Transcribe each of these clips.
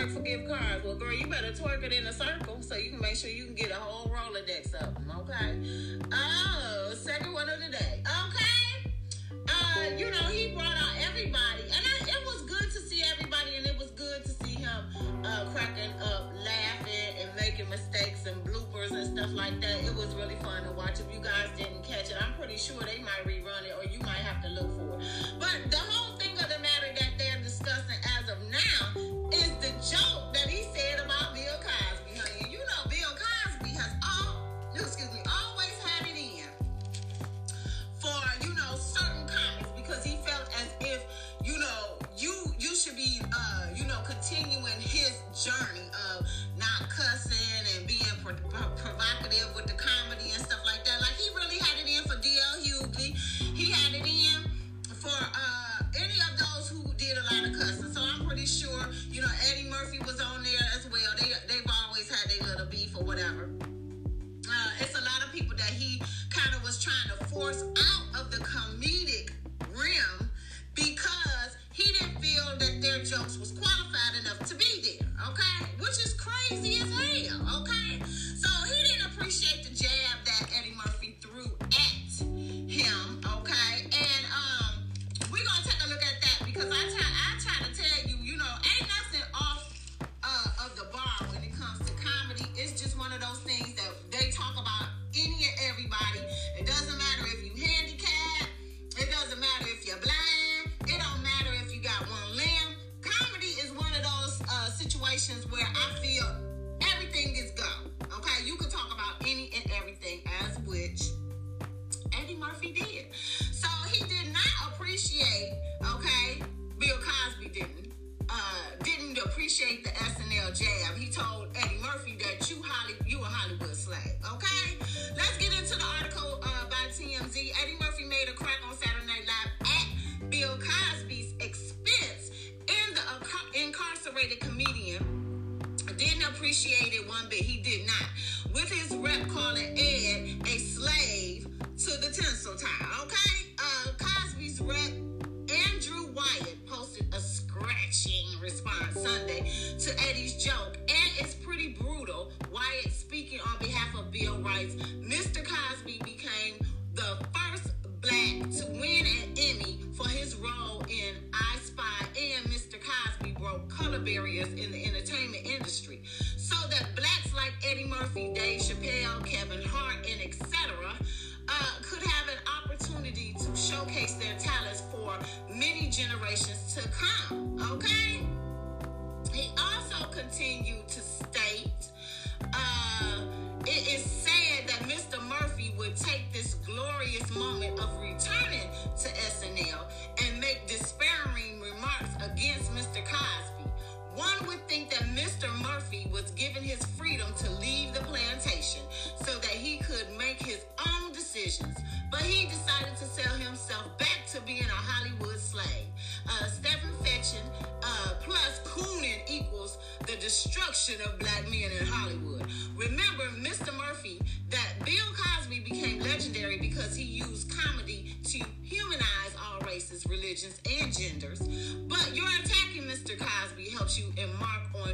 work forgive cards. Well, girl, you better twerk it in a circle so you can make sure you can get a whole Rolodex of them, okay? Oh, second one of the day, okay? Uh, you know, he brought out everybody, and I, it was good to see everybody, and it was good to see him uh, cracking up, laughing, and making mistakes and bloopers and stuff like that. It was really fun to watch. If you guys didn't catch it, I'm pretty sure they might rerun it, or you might have to look for it. But the whole thing of the matter that they're discussing as of now Sure.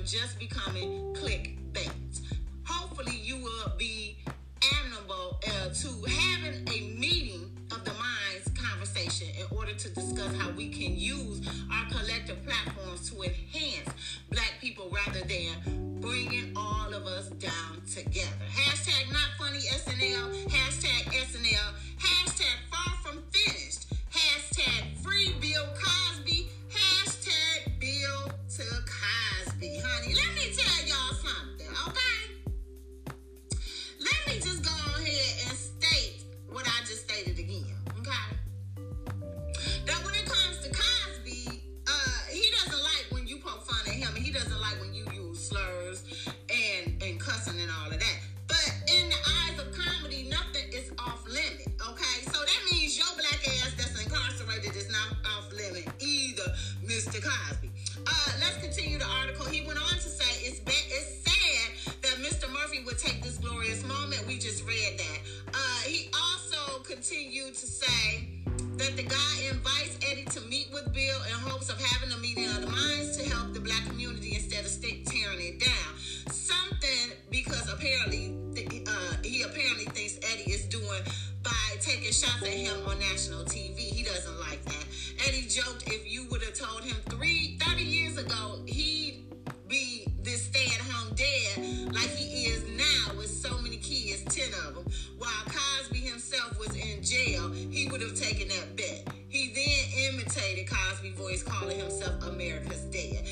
just becoming click instead of stick tearing it down. Something because apparently uh, he apparently thinks Eddie is doing by taking shots at him on national TV. He doesn't like that. Eddie joked if you would have told him three, 30 years ago, he'd be this stay at home dad like he is now with so many kids, 10 of them. While Cosby himself was in jail, he would have taken that bet. He then imitated Cosby's voice, calling himself America's dad.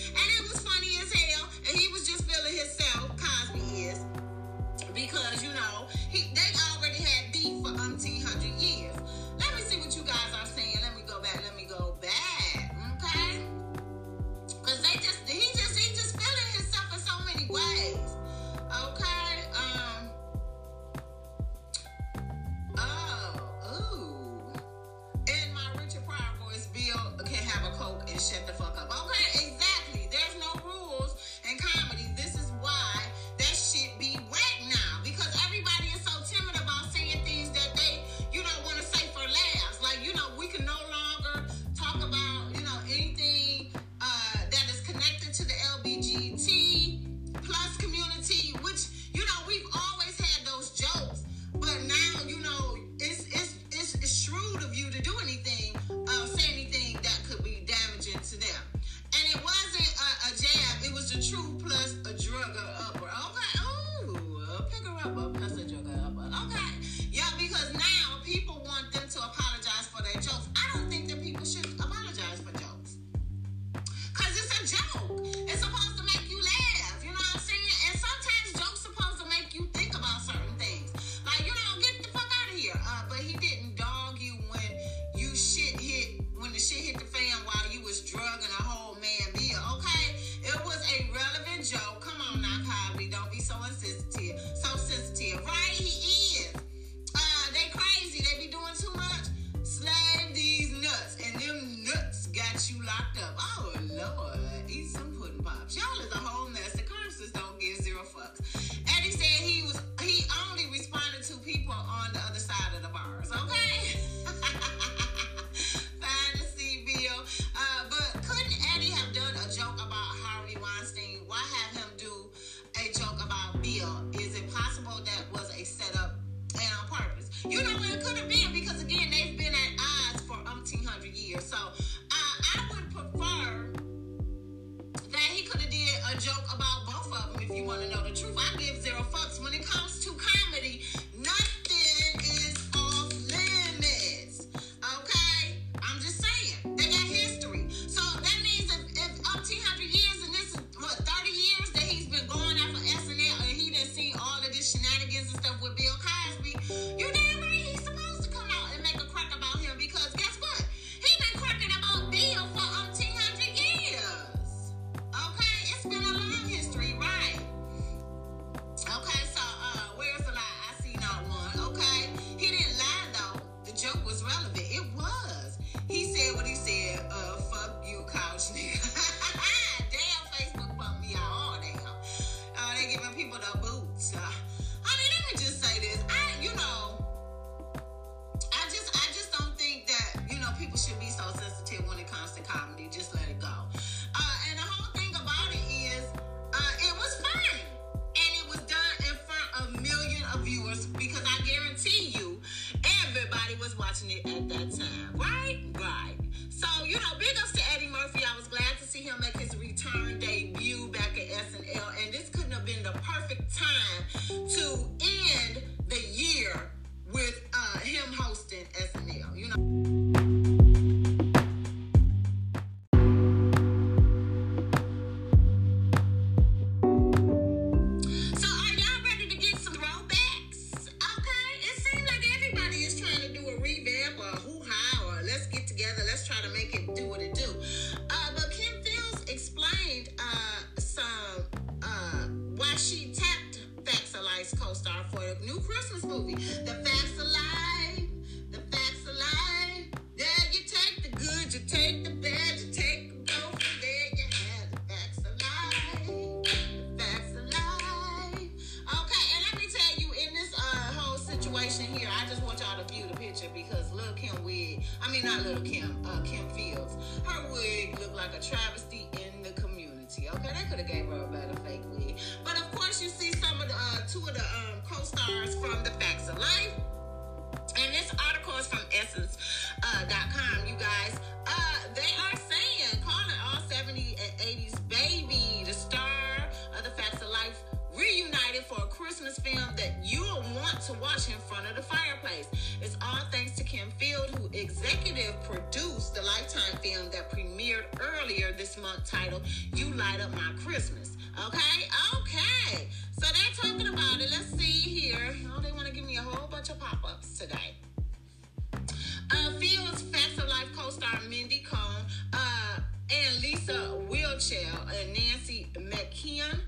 Michelle and Nancy McKeon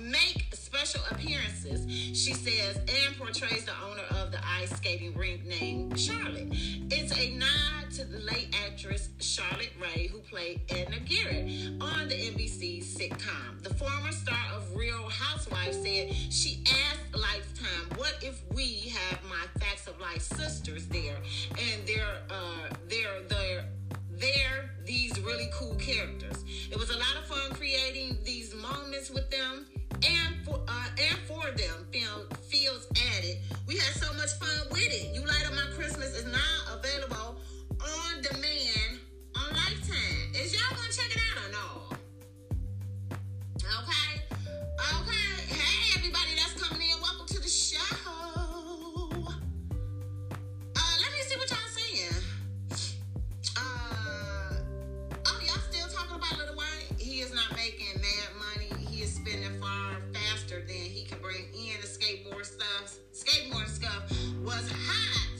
make special appearances, she says, and portrays the owner of the ice skating rink named Charlotte. It's a nod to the late actress Charlotte Rae, who played Edna Garrett on the NBC sitcom. The former star of Real Housewives said she asked Lifetime, "What if we have my Facts of Life sisters there, and they're uh, they're they're." they're these really cool characters. It was a lot of fun creating these moments with them and for uh, and for them. Kim Fields added. We had so much fun with it. You Light Up My Christmas is now available on demand on Lifetime. Is y'all gonna check it out or no? Okay, okay. Hey, everybody. skateboard stuff, skateboard stuff was hot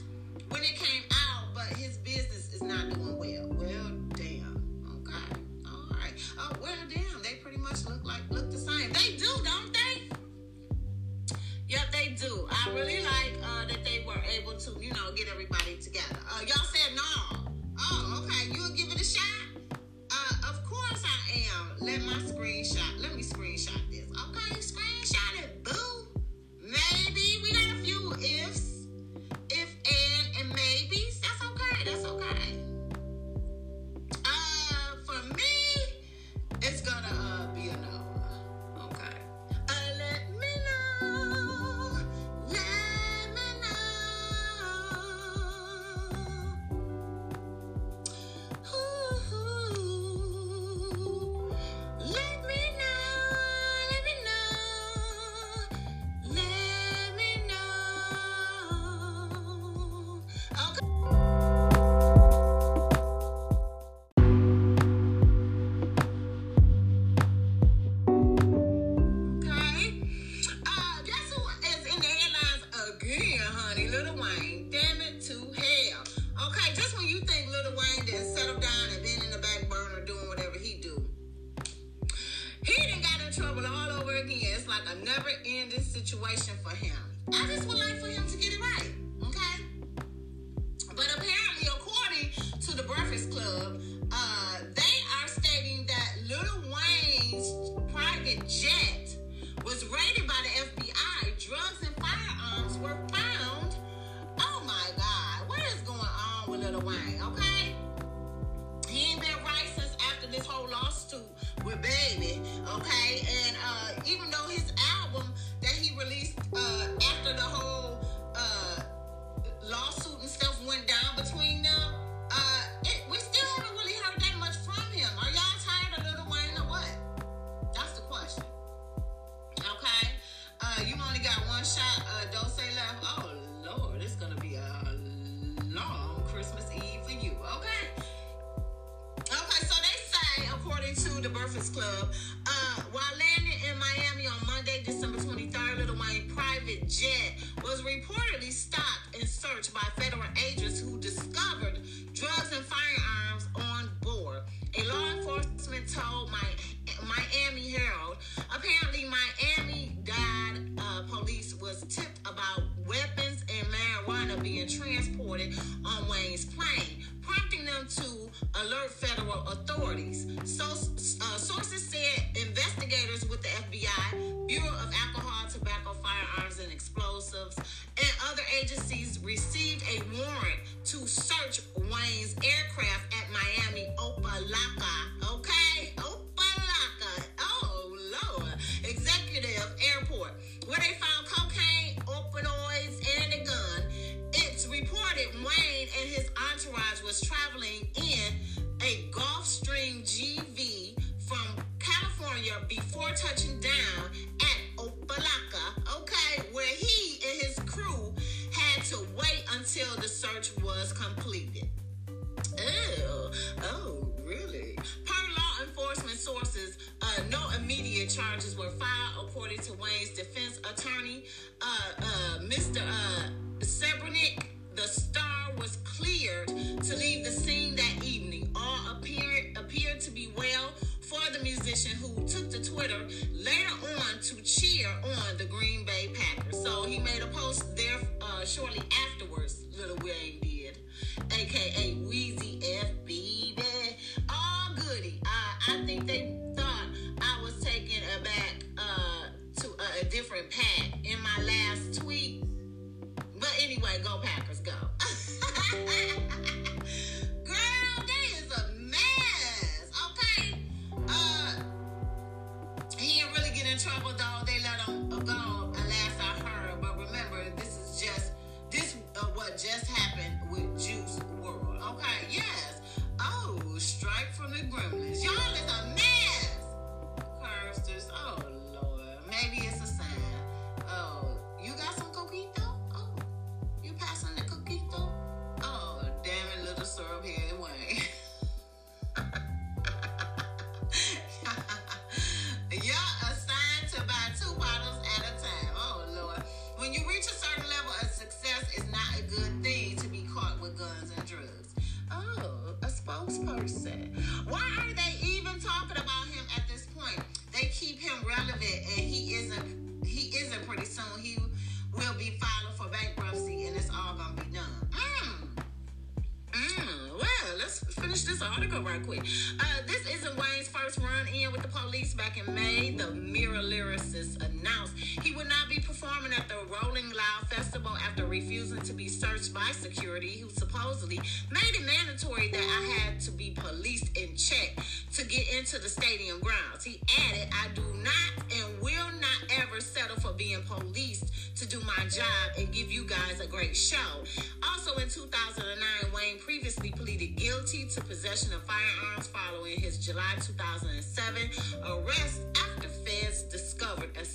when it came out, but his business is not doing well. Well, damn. Okay. All right. Oh, well, damn. They pretty much look like look the same. They do, don't they? Yep, they do. I really like uh, that they wine. Wayne's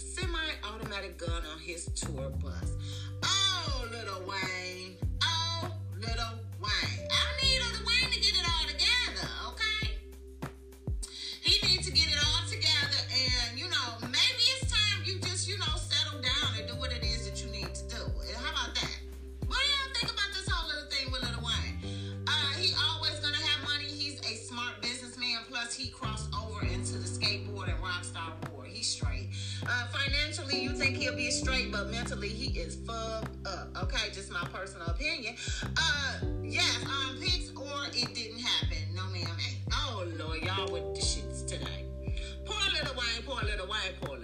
semi automatic gun on his tour bus. Oh, Lil Wayne. physically, but mentally he is fucked up. Okay, just my personal opinion. Uh, yes, um, I'm pissed, or it didn't happen. No, ma'am, ain't. Oh Lord, y'all with the shits today. Poor Lil Wayne, poor Lil Wayne, poor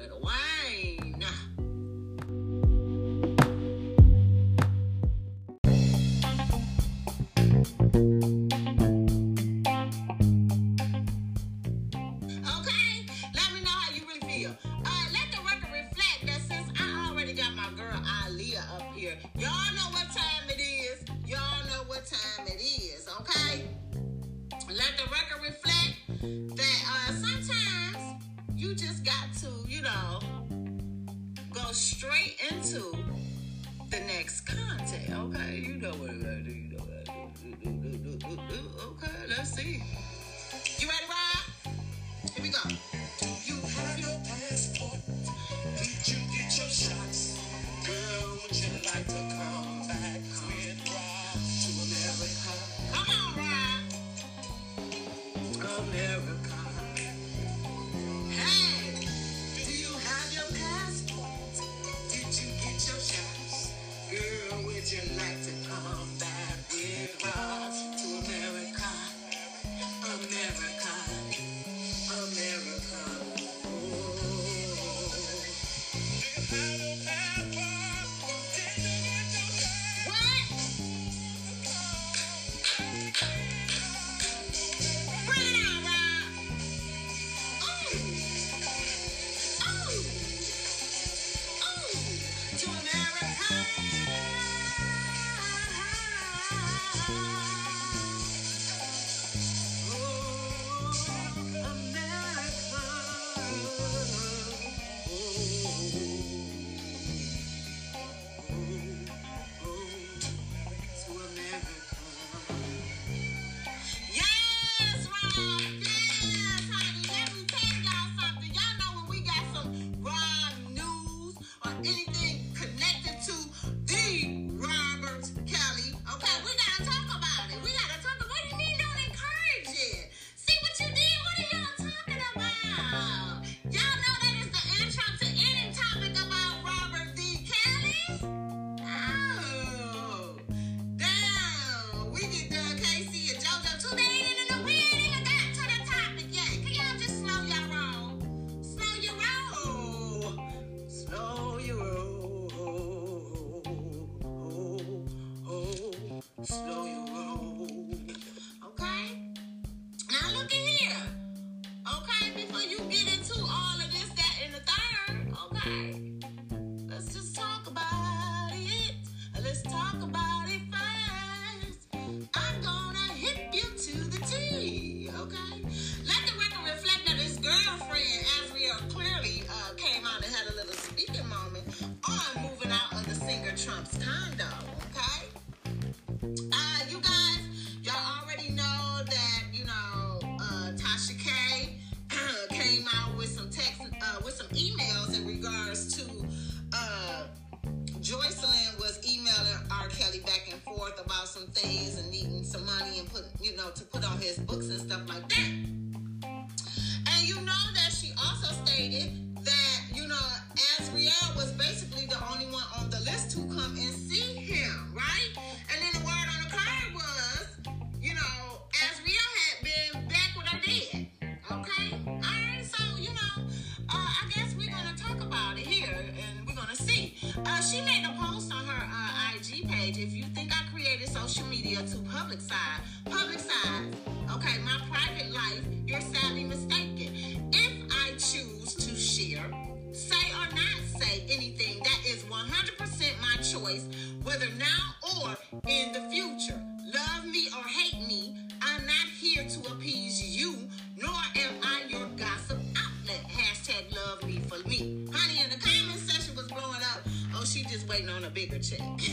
your check.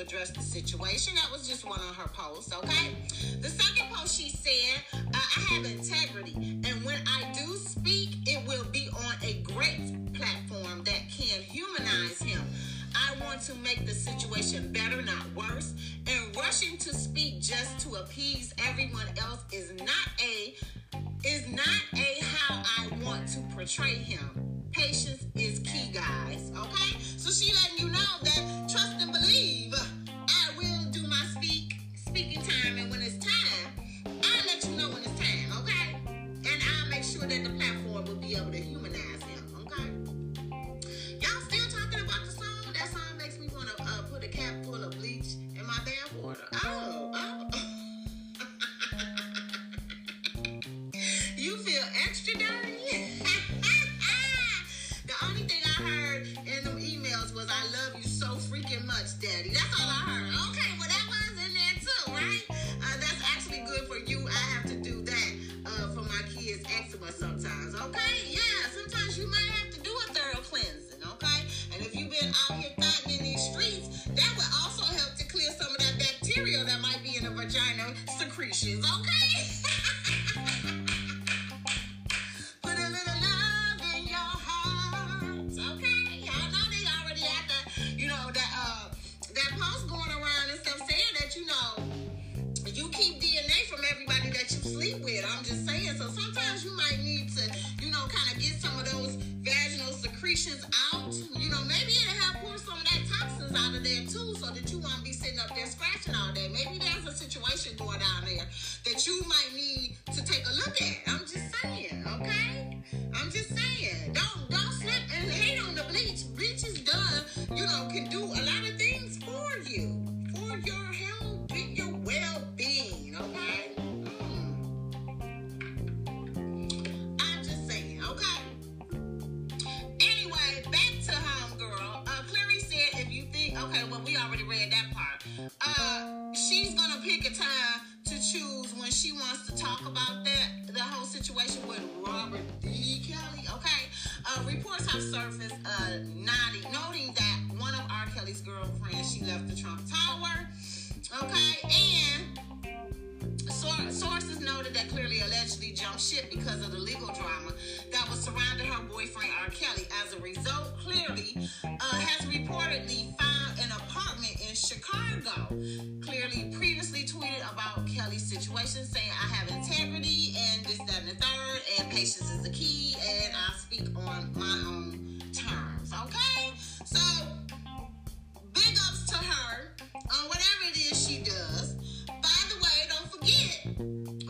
address the situation. That was just one of her posts, okay? The second post she said, uh, I have integrity, and when I do speak, it will be on a great platform that can humanize him. I want to make the situation better, not worse. And rushing to speak just to appease everyone else is not a is not a how I want to portray him. Patience is key, guys. Okay? So she letting you know that trust Bye.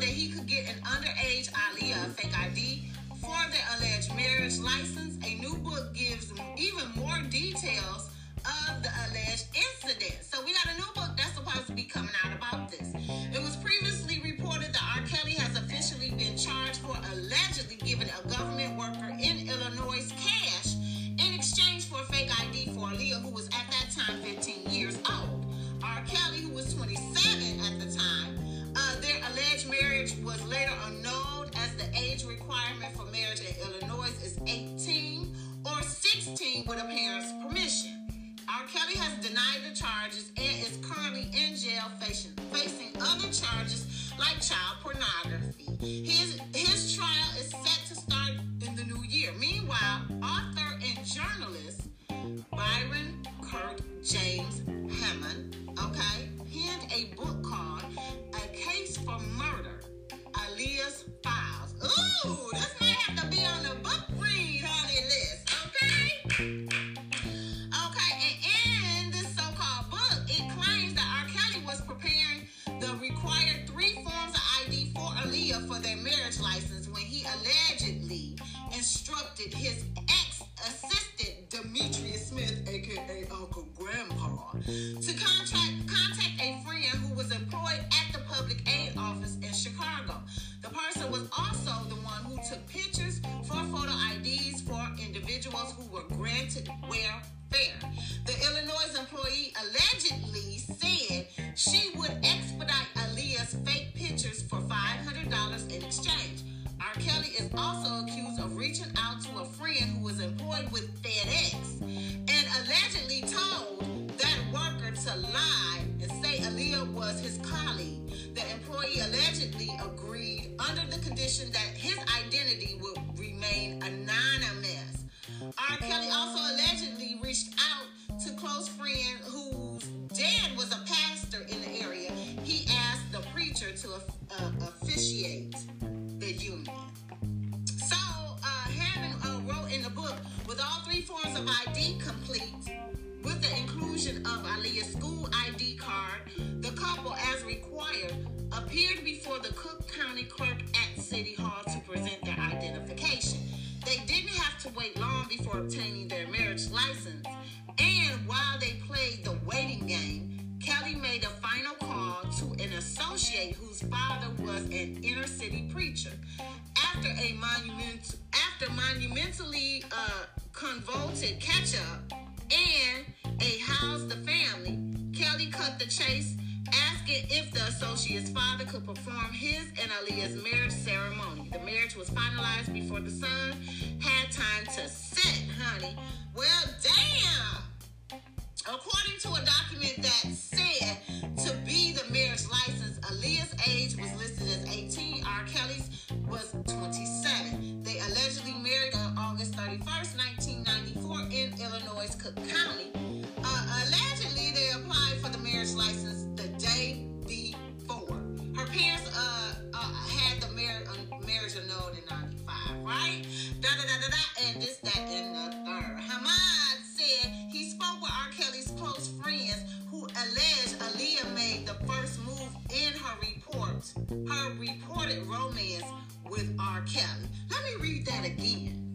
that he license. And while they played the waiting game, Kelly made a final call to an associate whose father was an inner city preacher. After a monument, after monumentally uh, convoluted catch up and a house the family, Kelly cut the chase asking if the associate's father could perform his and Aaliyah's marriage ceremony. The marriage was finalized before the son had time to set, honey. Well, damn! According to a document that said to be the marriage license, Aaliyah's age was listed as 18, R. Kelly's was 27. They allegedly married on August 31st, 1994, in Illinois' Cook County. Uh, allegedly, they applied for the marriage license Marriage node in 95, right? Da da da da da, and this, that, and the third. Hamad said he spoke with R. Kelly's close friends who alleged Aaliyah made the first move in her report, her reported romance with R. Kelly. Let me read that again.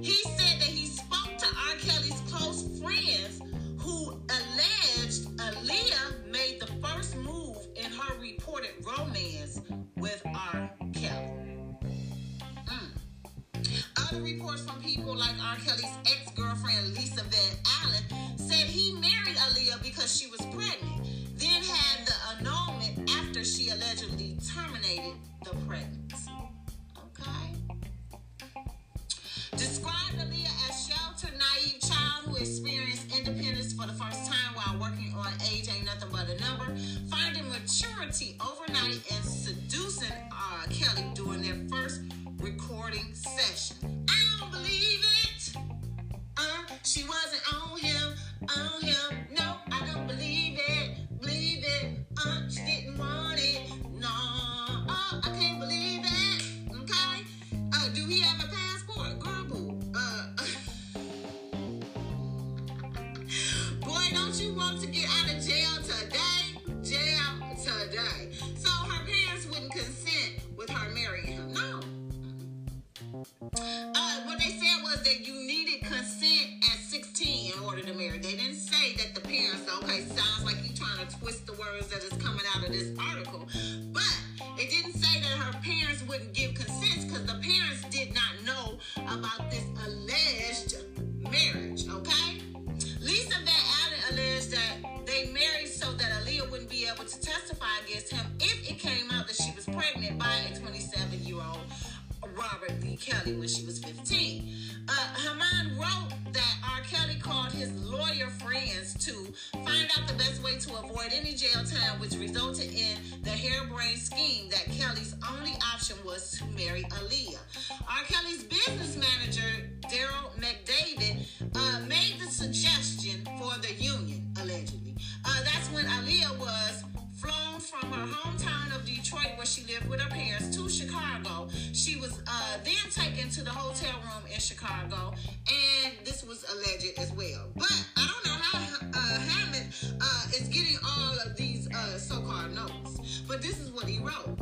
He said that he spoke to R. Kelly's close friends recorded romance with R. Kelly. Mm. Other reports from people like R. Kelly's ex girlfriend Lisa Van Allen said he married Aaliyah because she was pregnant. she was able to testify against him if it came out that she was pregnant by a 27 year old Robert Thee Kelly when she was 15. Uh, Herman wrote that R. Kelly called his lawyer friends to find out the best way to avoid any jail time, which resulted in the harebrained scheme that Kelly's only option was to marry Aaliyah. R. Kelly's business manager, Daryl McDavid, uh, made the suggestion for the union, allegedly. Uh, that's when Aaliyah was flown from her hometown of Detroit, where she lived with her parents, to Chicago. She was uh, then taken to the hotel room in Chicago, and this was alleged as well. But I don't know how uh, Hammond uh, is getting all of these uh, so-called notes. But this is what he wrote.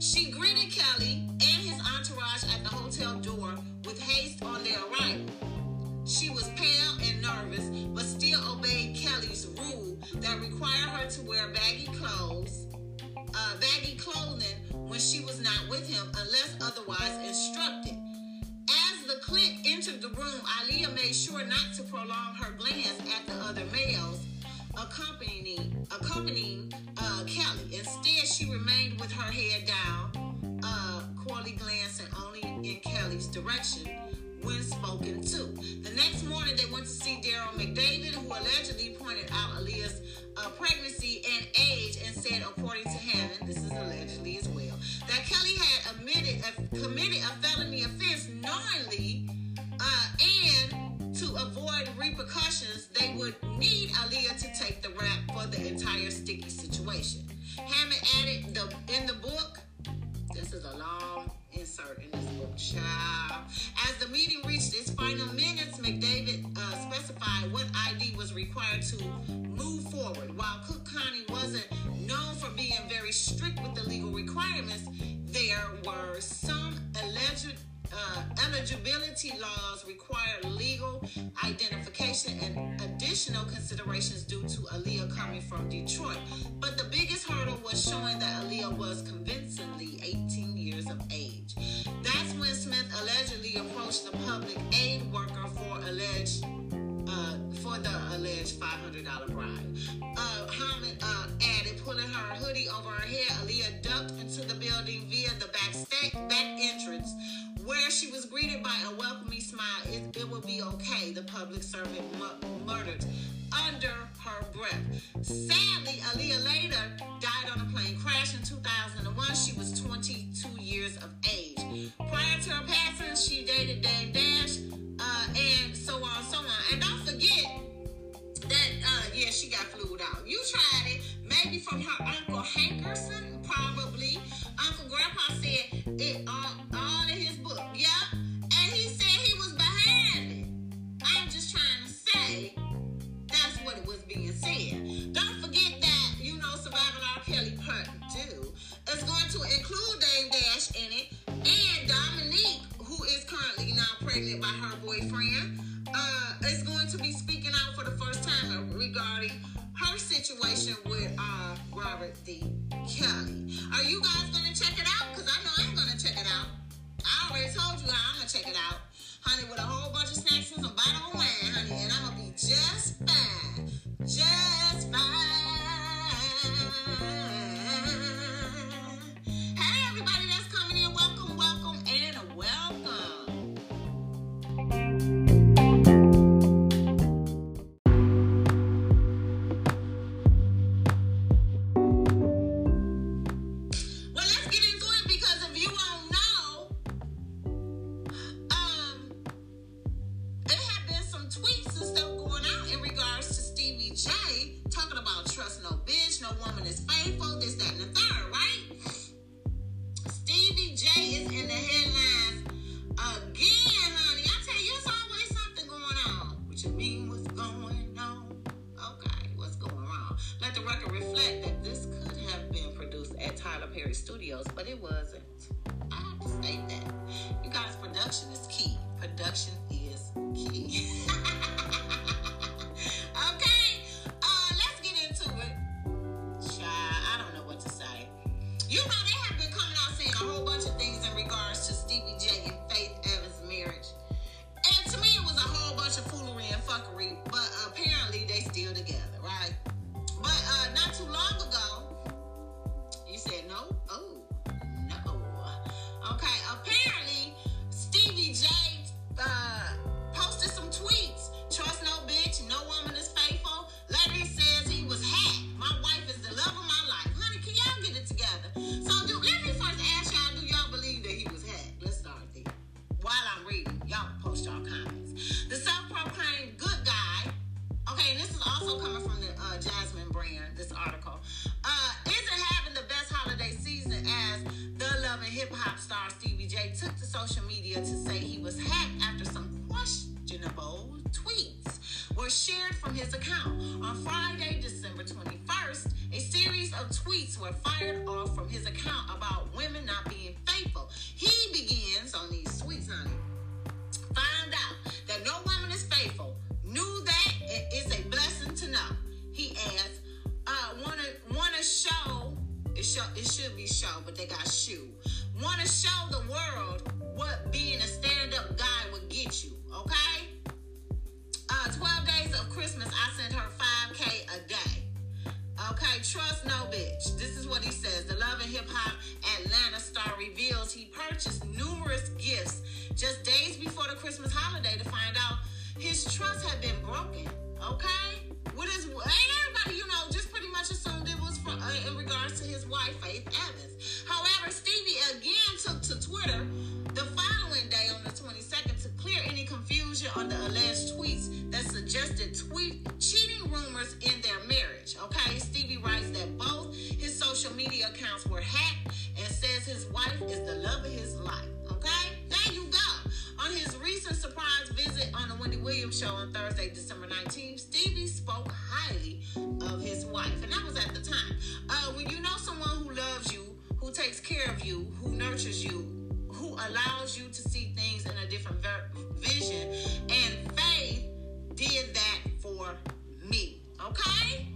She greeted Kelly and his entourage at the hotel door with haste on their arrival. She was nervous, but still obeyed Kelly's rule that required her to wear baggy clothes, uh, baggy clothing when she was not with him, unless otherwise instructed. As the clique entered the room, Aaliyah made sure not to prolong her glance at the other males accompanying accompanying uh, Kelly. Instead, she remained with her head down, uh, coyly glancing only in Kelly's direction when spoken to. The see Daryl McDavid, who allegedly pointed out Aaliyah's uh, pregnancy and age and said, according to Hammond, this is allegedly as well, that Kelly had admitted, uh, committed a felony offense knowingly uh, and to avoid repercussions, they would need Aaliyah to take the rap for the entire sticky situation. Hammond added the in the book. This is a long insert in this book, child. As the meeting reached its final minutes, McDavid uh, specified what ID was required to move forward. While Cook County wasn't known for being very strict with the legal requirements, there were some alleged uh, eligibility laws require legal identification and additional considerations due to Aaliyah coming from Detroit. But the biggest hurdle was showing that Aaliyah was convincingly 18 years of age. That's when Smith allegedly approached the public aid worker for alleged uh, for the alleged $500 bribe. Uh, Hammond uh, added, pulling her hoodie over her head, Aaliyah ducked into the building via the back, sta- back entrance where she was greeted by a welcoming smile. It, it will be okay, the public servant mu- murdered under her breath. Sadly, Aaliyah later died on a plane crash in 2001. She was 22 years of age. no woman is faithful, this, that, and the third, were shared from his account. On Friday, December 21st, a series of tweets were fired off from his account about women not being faithful. He begins on these tweets, honey. Find out that no woman is faithful. Knew that it is a blessing to know. He adds, uh, wanna wanna show it show it should be show, but they got shoe. Wanna show the world what being a stand-up guy would get you, okay? Uh, 12 days of Christmas, I sent her 5K a day. Okay, trust no bitch. This is what he says. The Love and Hip Hop Atlanta star reveals he purchased numerous gifts just days before the Christmas holiday to find out his trust had been broken. Okay? What is ain't everybody, you know, just pretty much assumed it was for, uh, in regards to his wife, Faith Evans. However, Stevie again took to Twitter the following day on the 22nd to clear any confusion on the alleged tweets that suggested tweet cheating rumors in their marriage. Okay, Stevie writes that both his social media accounts were hacked and says his wife is the love of his life. Okay, there you go. On his recent surprise visit on the Wendy Williams show on Thursday, December 19th, Stevie spoke highly of his wife, and that was at the time. Uh, when you know someone who loves you, who takes care of you, who nurtures you, who allows you to see things in a different ver- vision, and Faith did that for me. Okay?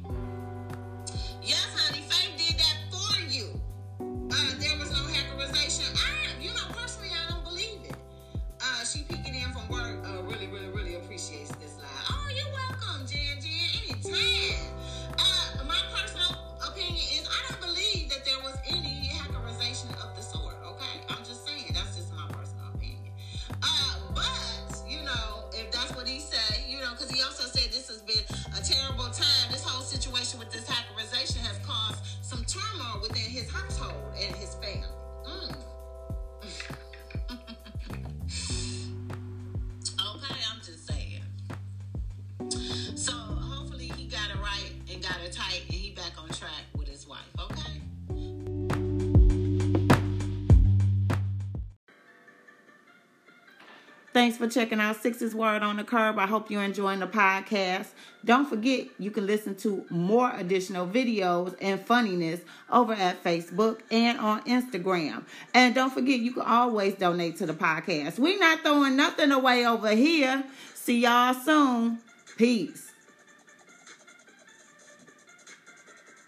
Thanks for checking out Sixx's Word on the Curb. I hope you're enjoying the podcast. Don't forget, you can listen to more additional videos and funniness over at Facebook and on Instagram. And don't forget, you can always donate to the podcast. We're not throwing nothing away over here. See y'all soon. Peace.